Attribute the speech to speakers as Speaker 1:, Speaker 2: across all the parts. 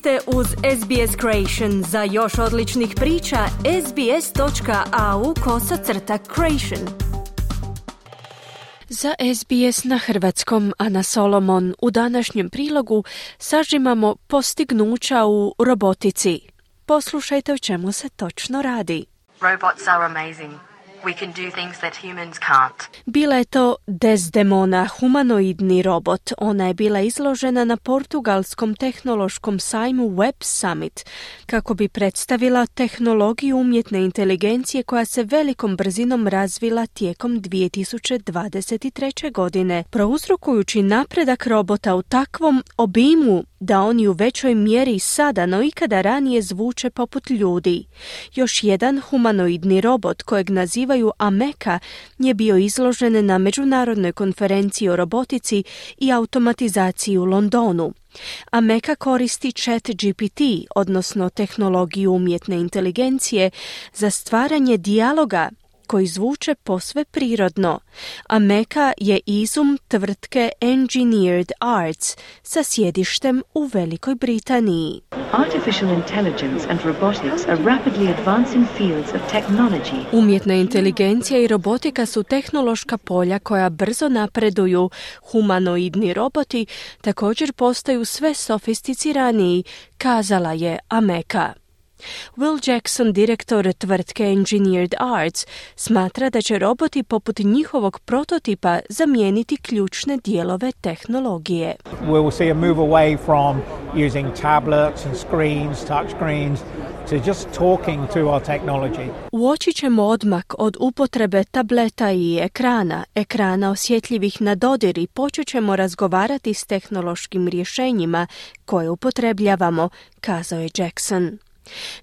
Speaker 1: ste uz SBS Creation. Za još odličnih priča, sbs.au kosacrta creation. Za SBS na hrvatskom Ana Solomon u današnjem prilogu sažimamo postignuća u robotici. Poslušajte o čemu se točno radi.
Speaker 2: Robots are amazing. We can do things that humans can't.
Speaker 1: Bila je to Desdemona, humanoidni robot. Ona je bila izložena na portugalskom tehnološkom sajmu Web Summit kako bi predstavila tehnologiju umjetne inteligencije koja se velikom brzinom razvila tijekom 2023. godine, prouzrokujući napredak robota u takvom obimu da oni u većoj mjeri sada no ikada ranije zvuče poput ljudi. Još jedan humanoidni robot kojeg nazivaju Ameka je bio izložen na međunarodnoj konferenciji o robotici i automatizaciji u Londonu. Ameka koristi chat GPT, odnosno tehnologiju umjetne inteligencije, za stvaranje dijaloga koji zvuče posve prirodno, a Meka je izum tvrtke Engineered Arts sa sjedištem u Velikoj Britaniji. Artificial intelligence and robotics are rapidly advancing fields of technology. Umjetna inteligencija i robotika su tehnološka polja koja brzo napreduju. Humanoidni roboti također postaju sve sofisticiraniji, kazala je Ameka. Will Jackson, direktor tvrtke Engineered Arts, smatra da će roboti poput njihovog prototipa zamijeniti ključne dijelove tehnologije.
Speaker 3: We will see a move away from using tablets and screens, touch screens, to just talking to our technology.
Speaker 1: Uočit ćemo odmak od upotrebe tableta i ekrana, ekrana osjetljivih na dodir i počet ćemo razgovarati s tehnološkim rješenjima koje upotrebljavamo, kazao je Jackson.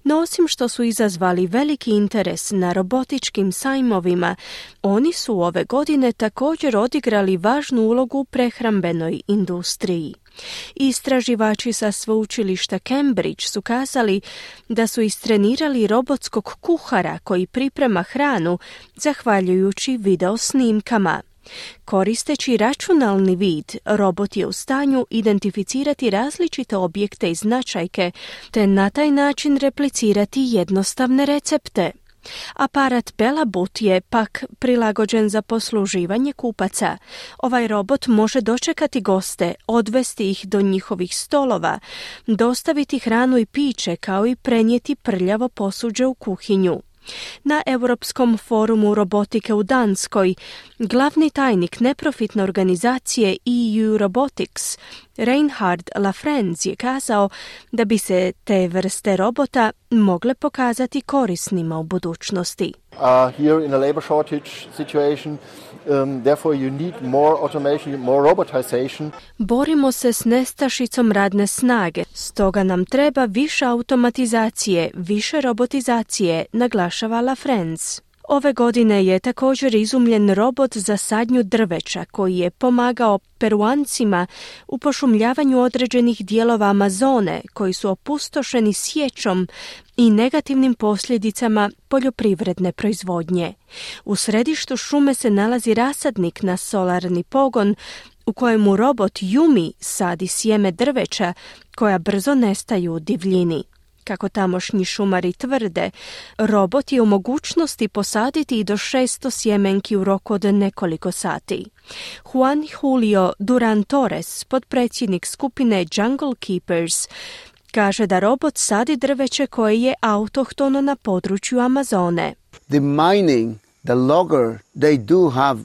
Speaker 1: No osim što su izazvali veliki interes na robotičkim sajmovima, oni su ove godine također odigrali važnu ulogu u prehrambenoj industriji. Istraživači sa sveučilišta Cambridge su kazali da su istrenirali robotskog kuhara koji priprema hranu zahvaljujući video snimkama. Koristeći računalni vid, robot je u stanju identificirati različite objekte i značajke, te na taj način replicirati jednostavne recepte. Aparat Belabut je pak prilagođen za posluživanje kupaca. Ovaj robot može dočekati goste, odvesti ih do njihovih stolova, dostaviti hranu i piće kao i prenijeti prljavo posuđe u kuhinju. Na Europskom forumu robotike u Danskoj glavni tajnik neprofitne organizacije EU Robotics Reinhard Lafrenz je kazao da bi se te vrste robota mogle pokazati korisnima u budućnosti.
Speaker 4: Uh, here in a labor shortage situation Um, therefore you need more automation, more robotization.
Speaker 1: Borimo se s nestašicom radne snage, stoga nam treba više automatizacije, više robotizacije, naglašava La France. Ove godine je također izumljen robot za sadnju drveća koji je pomagao peruancima u pošumljavanju određenih dijelova Amazone koji su opustošeni sjećom i negativnim posljedicama poljoprivredne proizvodnje. U središtu šume se nalazi rasadnik na solarni pogon u kojemu robot Yumi sadi sjeme drveća koja brzo nestaju u divljini. Kako tamošnji šumari tvrde, robot je u mogućnosti posaditi i do 600 sjemenki u roku od nekoliko sati. Juan Julio Duran Torres, podpredsjednik skupine Jungle Keepers, kaže da robot sadi drveće koje je autohtono na području Amazone.
Speaker 5: The mining, the logger, they do have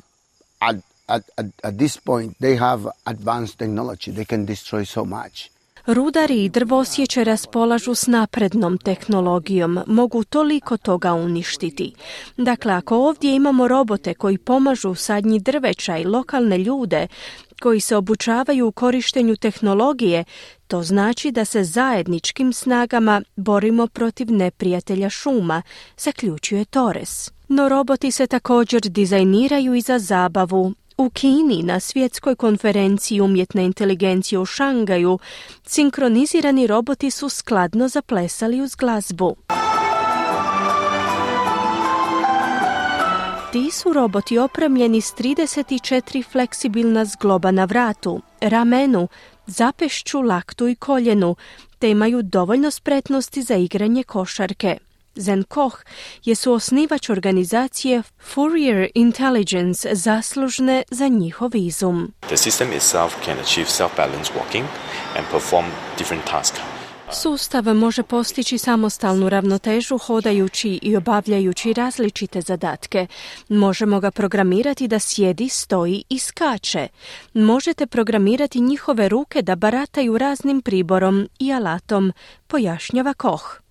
Speaker 5: at, at, at this point, they have advanced technology. They can destroy so much.
Speaker 1: Rudari i drvosjeće raspolažu s naprednom tehnologijom, mogu toliko toga uništiti. Dakle, ako ovdje imamo robote koji pomažu sadnji drveća i lokalne ljude, koji se obučavaju u korištenju tehnologije, to znači da se zajedničkim snagama borimo protiv neprijatelja šuma, zaključuje Torres. No roboti se također dizajniraju i za zabavu, u Kini na svjetskoj konferenciji umjetne inteligencije u Šangaju sinkronizirani roboti su skladno zaplesali uz glazbu. Ti su roboti opremljeni s 34 fleksibilna zgloba na vratu, ramenu, zapešću, laktu i koljenu, te imaju dovoljno spretnosti za igranje košarke. Zen Koch je suosnivač organizacije Fourier Intelligence zaslužne za njihov izum.
Speaker 6: The system itself can achieve self-balanced walking and perform different tasks.
Speaker 1: Sustav može postići samostalnu ravnotežu hodajući i obavljajući različite zadatke. Možemo ga programirati da sjedi, stoji i skače. Možete programirati njihove ruke da barataju raznim priborom i alatom, pojašnjava Koch.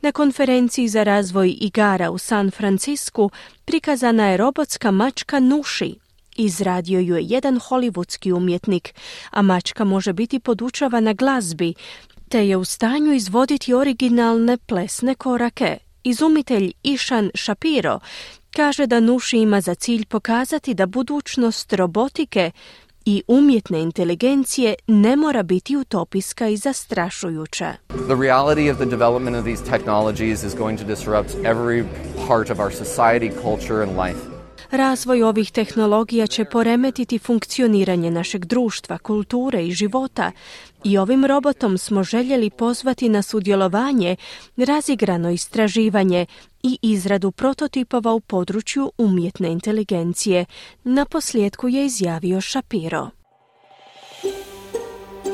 Speaker 1: Na konferenciji za razvoj igara u San Francisku prikazana je robotska mačka Nuši. Izradio ju je jedan hollywoodski umjetnik, a mačka može biti podučavana glazbi, te je u stanju izvoditi originalne plesne korake. Izumitelj Išan Shapiro kaže da Nuši ima za cilj pokazati da budućnost robotike i umjetne inteligencije ne mora biti utopijska i zastrašujuća.
Speaker 7: The reality of the development of these technologies is going to disrupt every part of our society, culture and life.
Speaker 1: Razvoj ovih tehnologija će poremetiti funkcioniranje našeg društva, kulture i života i ovim robotom smo željeli pozvati na sudjelovanje, razigrano istraživanje i izradu prototipova u području umjetne inteligencije. Na posljedku je izjavio Shapiro.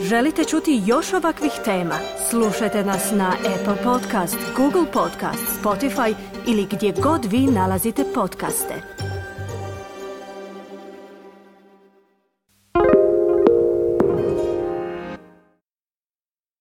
Speaker 1: Želite čuti još ovakvih tema? Slušajte nas na Apple Podcast, Google Podcast, Spotify ili gdje god vi nalazite podcaste.